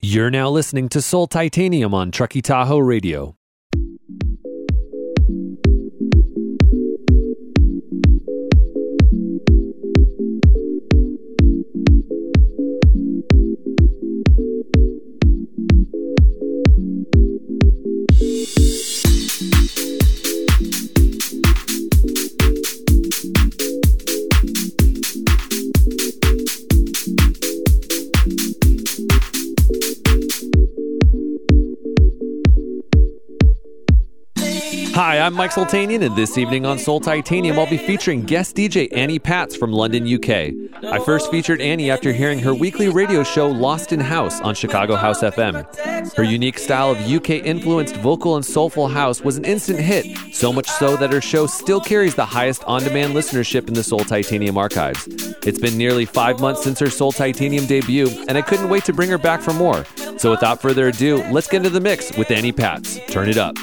You're now listening to Soul Titanium on Truckee Tahoe Radio. I'm Mike Sultanian, and this evening on Soul Titanium, I'll be featuring guest DJ Annie Pattz from London, UK. I first featured Annie after hearing her weekly radio show Lost in House on Chicago House FM. Her unique style of UK influenced vocal and soulful house was an instant hit, so much so that her show still carries the highest on demand listenership in the Soul Titanium archives. It's been nearly five months since her Soul Titanium debut, and I couldn't wait to bring her back for more. So without further ado, let's get into the mix with Annie Pattz. Turn it up.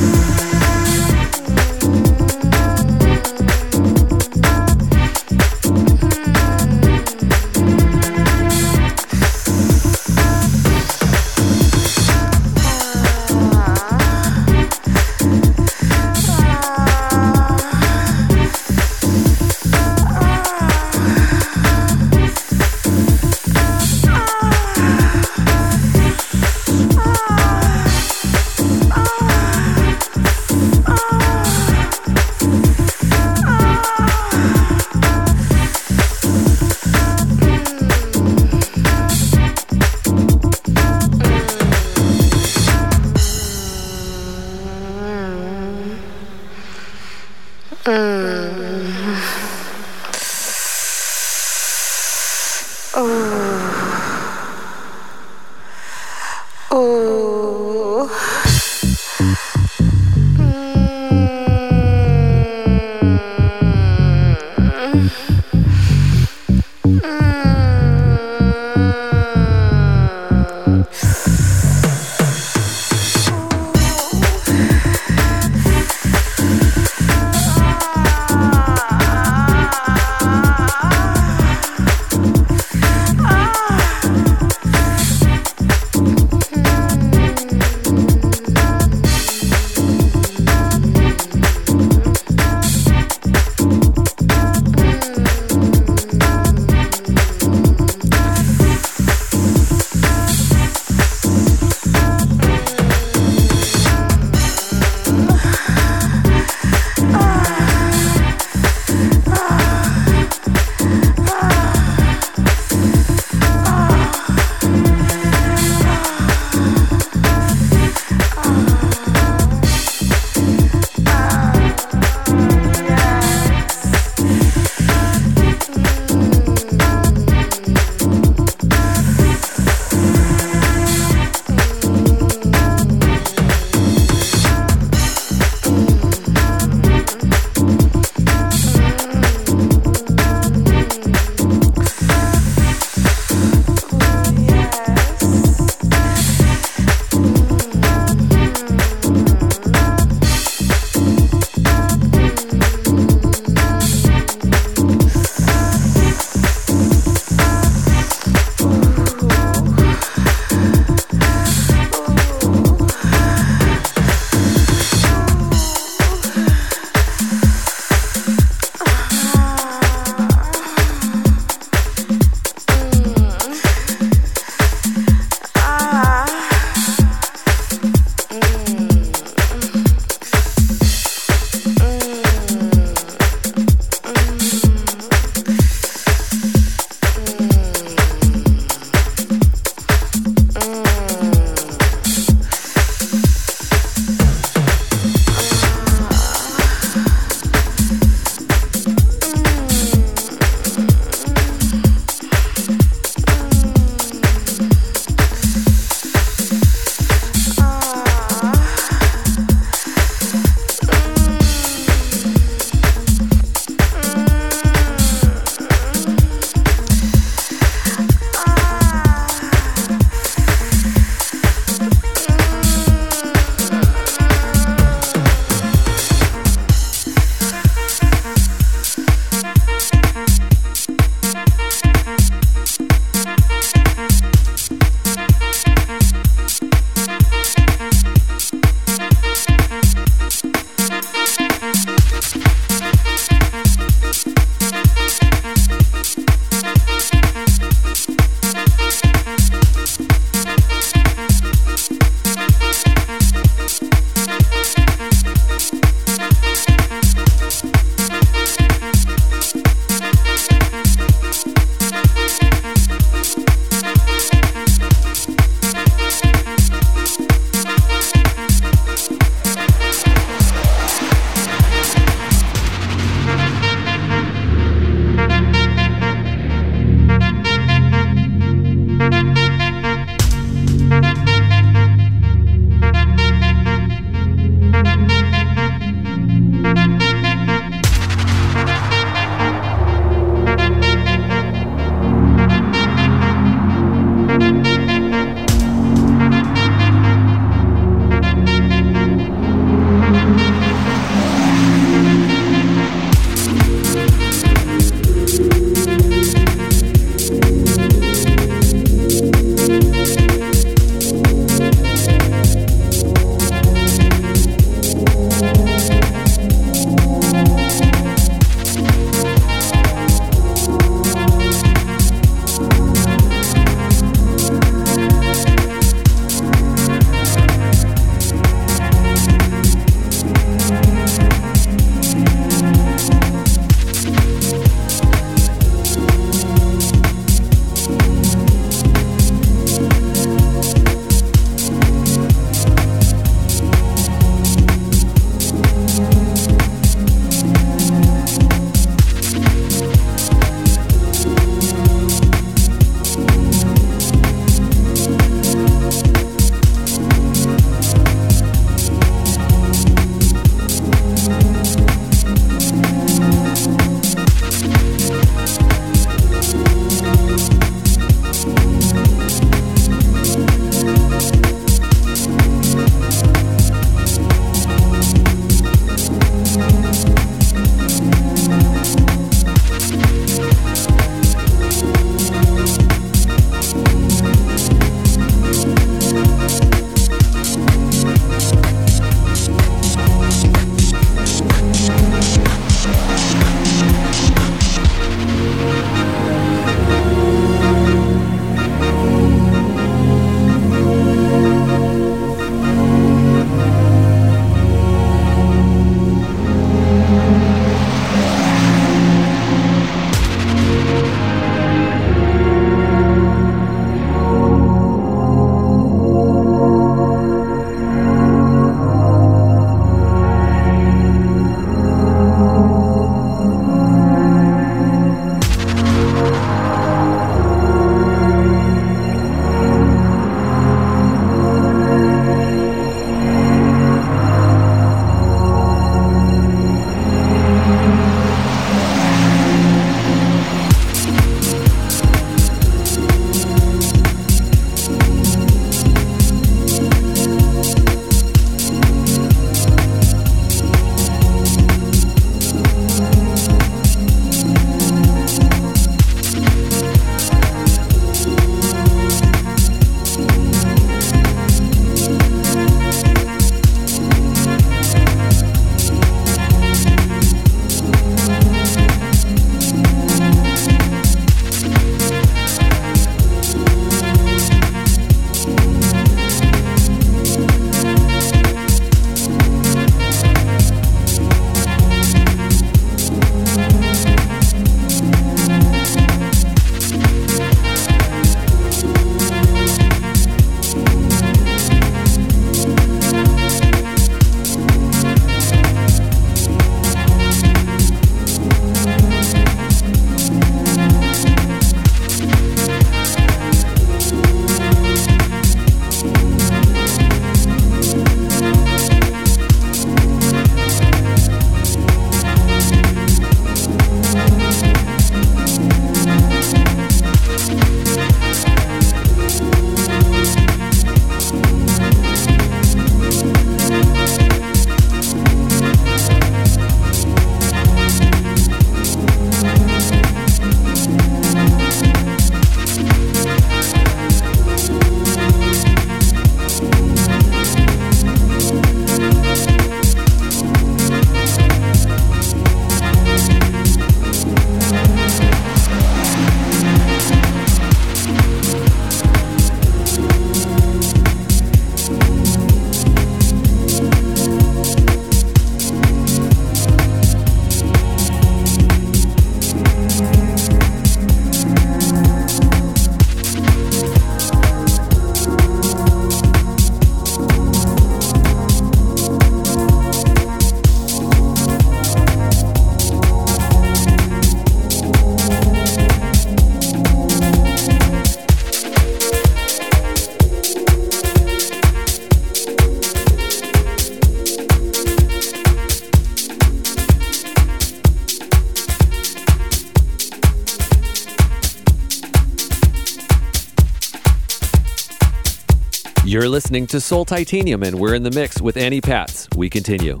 Listening to Soul Titanium, and we're in the mix with Annie Pattz. We continue.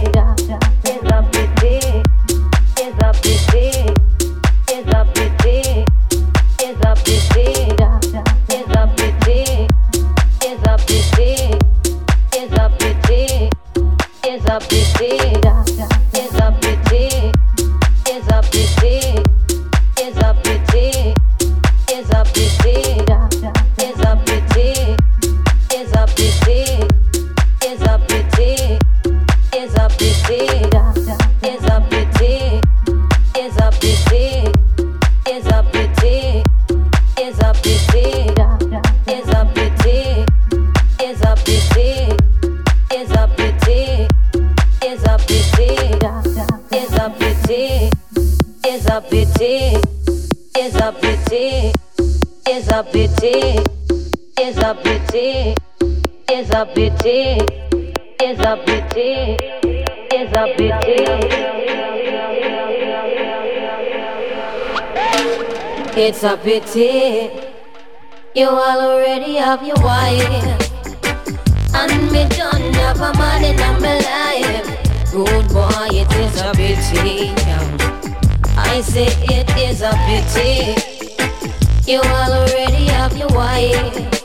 llega. It's a bit, it's a pity it's a bitty, it's a pity, you already have your wife, and me don't have a man in my life. Good boy, it is a pity. I say it is a pity you already have your wife,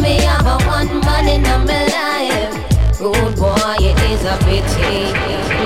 me have a one man in my life. Good boy, it is a pity.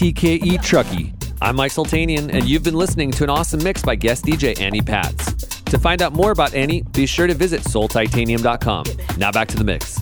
TKE Truckee. I'm Mike Sultanian, and you've been listening to an awesome mix by guest DJ Annie Pattz. To find out more about Annie, be sure to visit soultitanium.com. Now back to the mix.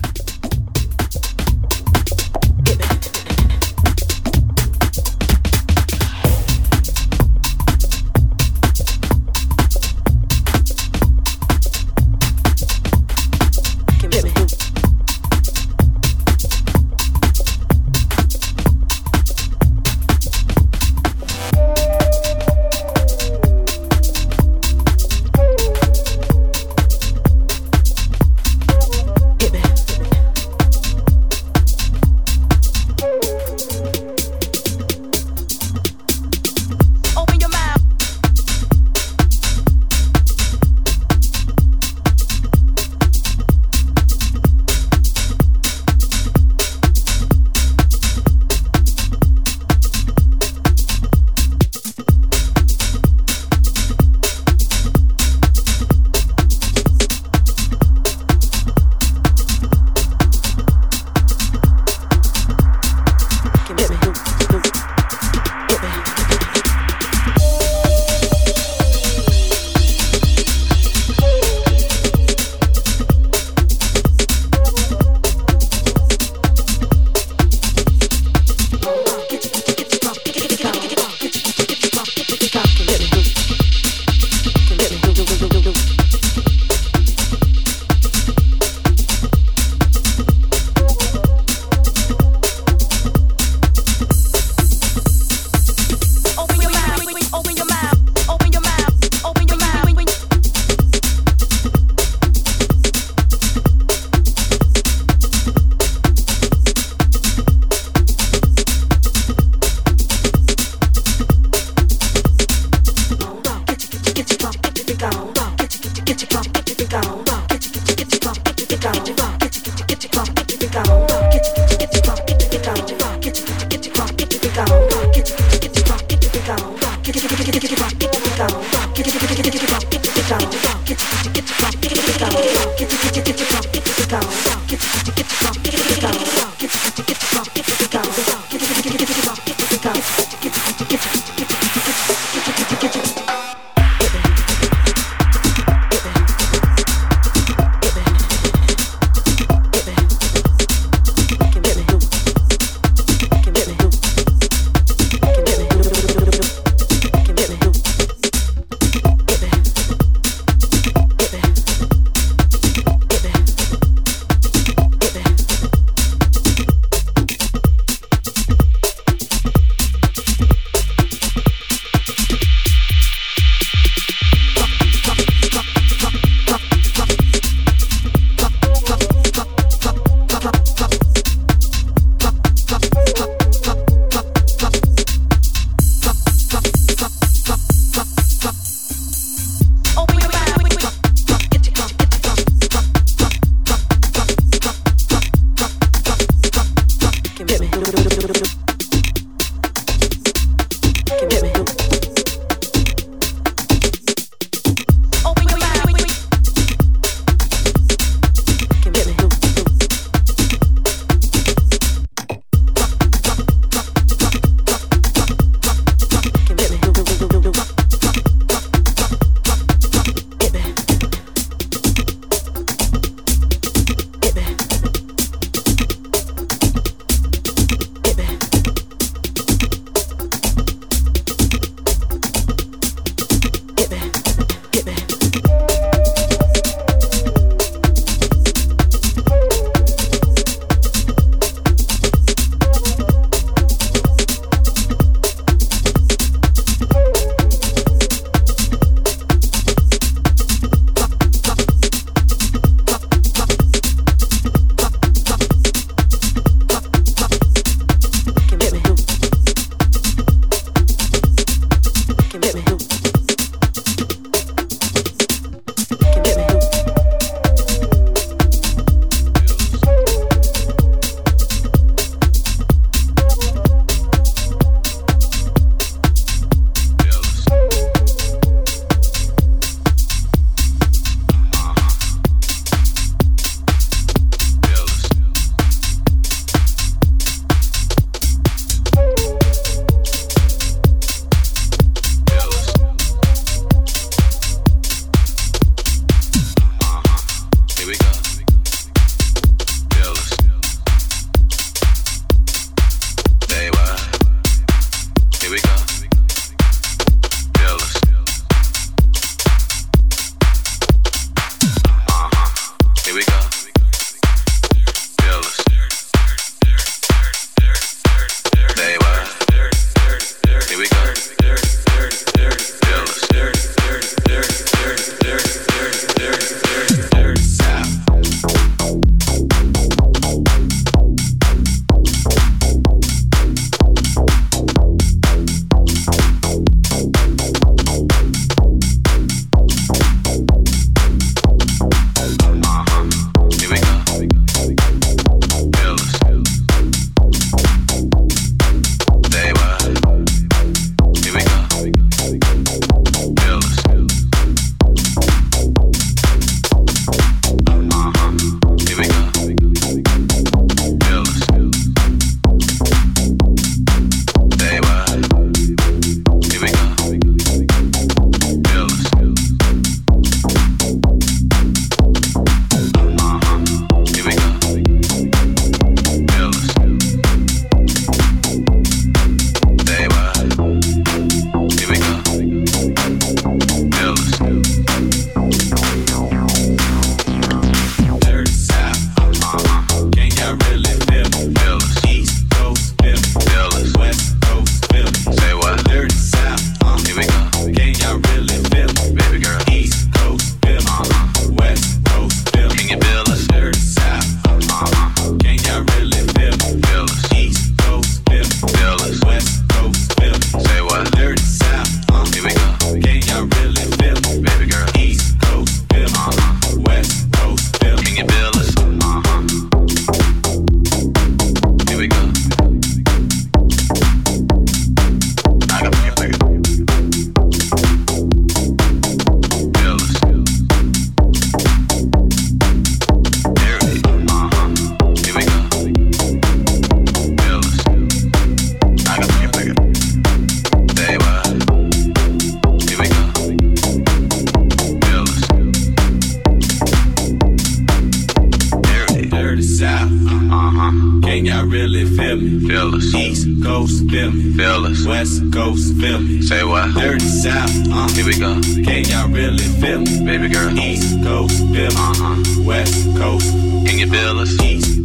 Coast, me. West Coast, feel me. Say what? Dirty South, uh. Here we go. Can y'all really feel me? Baby girl. East Coast, feel. Uh-huh. West Coast. Can you feel us? East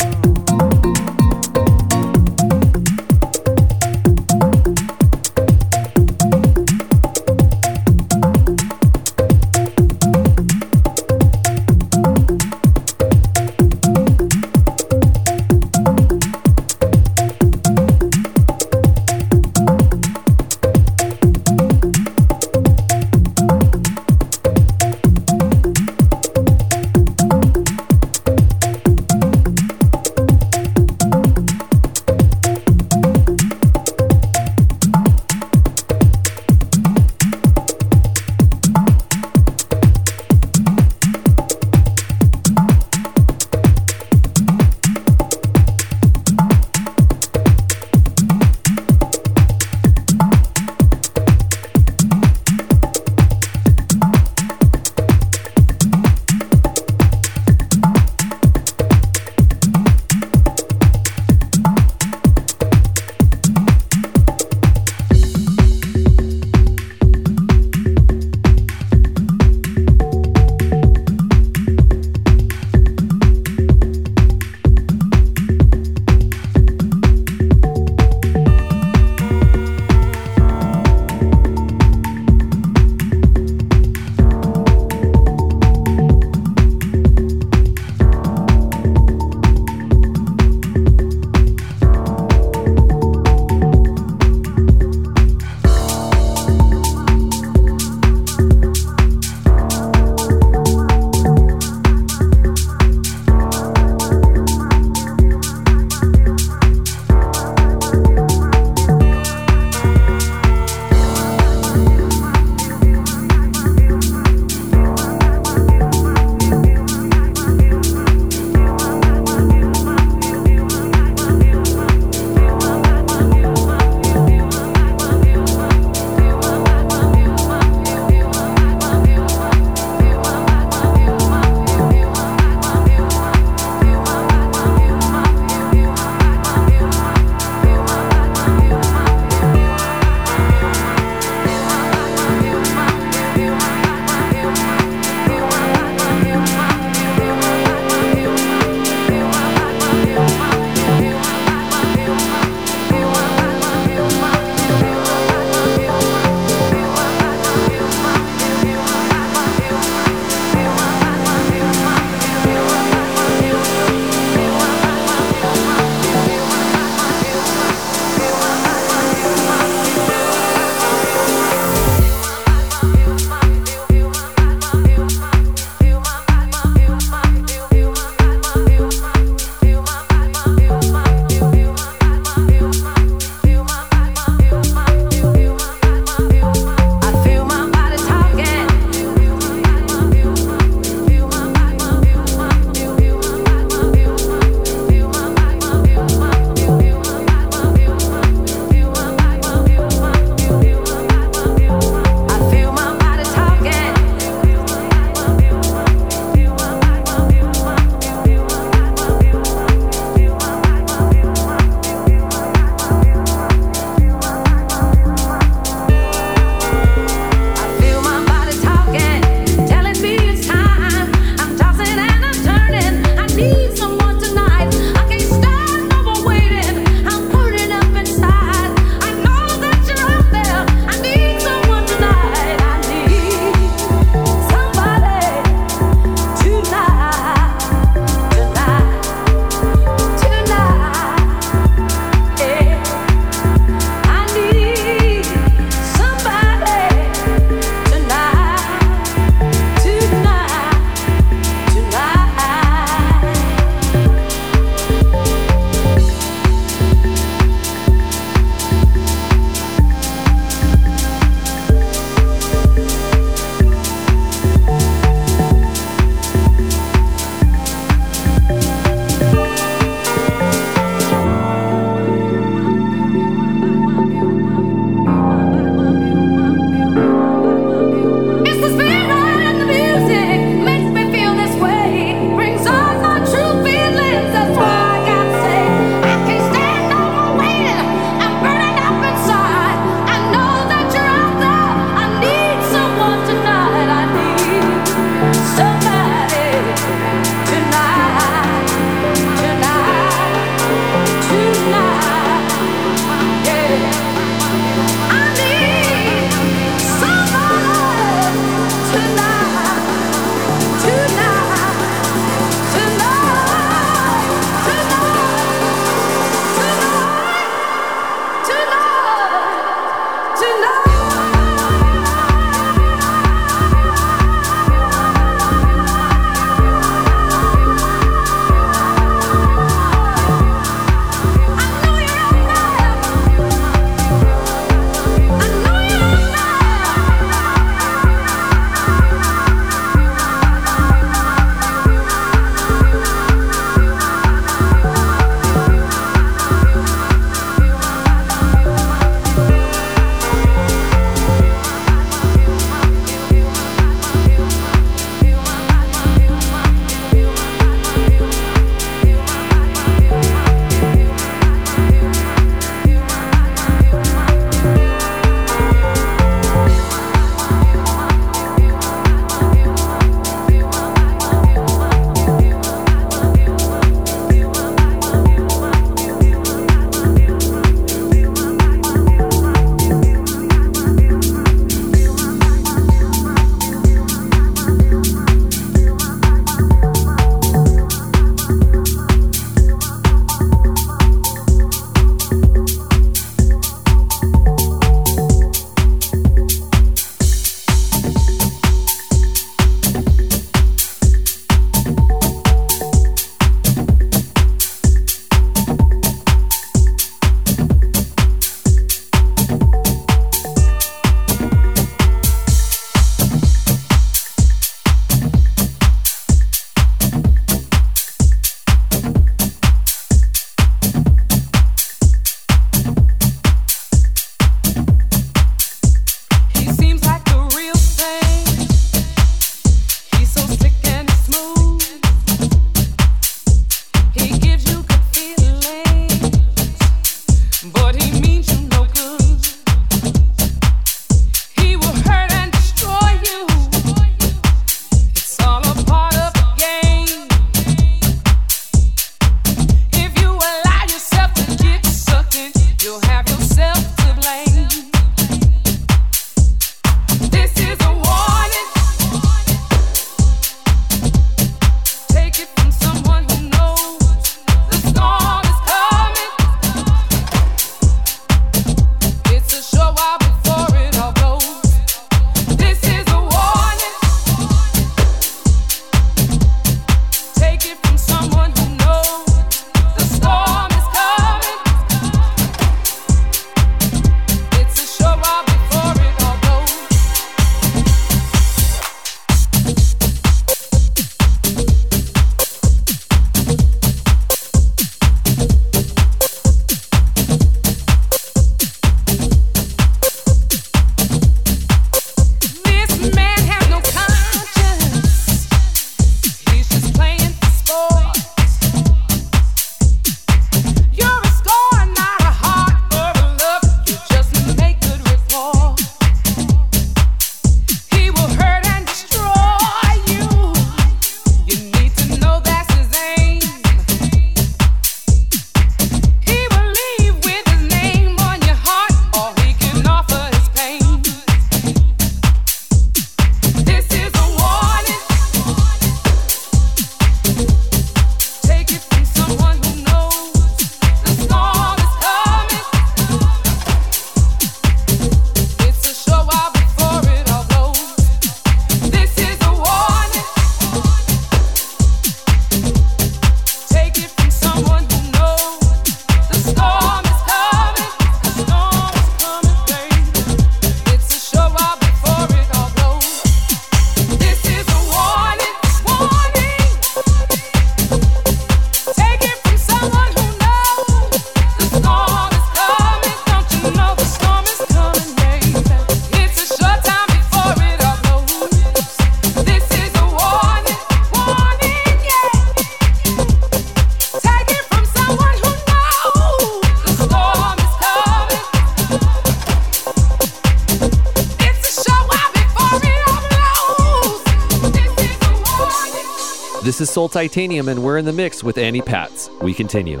Titanium, and we're in the mix with Annie Pattz. We continue.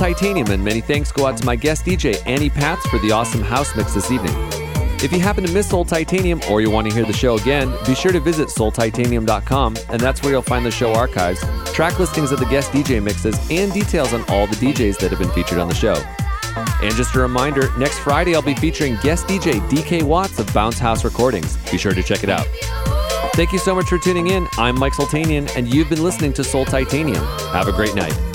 Titanium, and many thanks go out to my guest DJ, Annie Pattz, for the awesome house mix this evening. If you happen to miss Soul Titanium or you want to hear the show again, be sure to visit soultitanium.com, and that's where you'll find the show archives, track listings of the guest DJ mixes, and details on all the DJs that have been featured on the show. And just a reminder, next Friday I'll be featuring guest DJ DK Watts of Bounce House Recordings. Be sure to check it out. Thank you so much for tuning in. I'm Mike Sultanian, and you've been listening to Soul Titanium. Have a great night.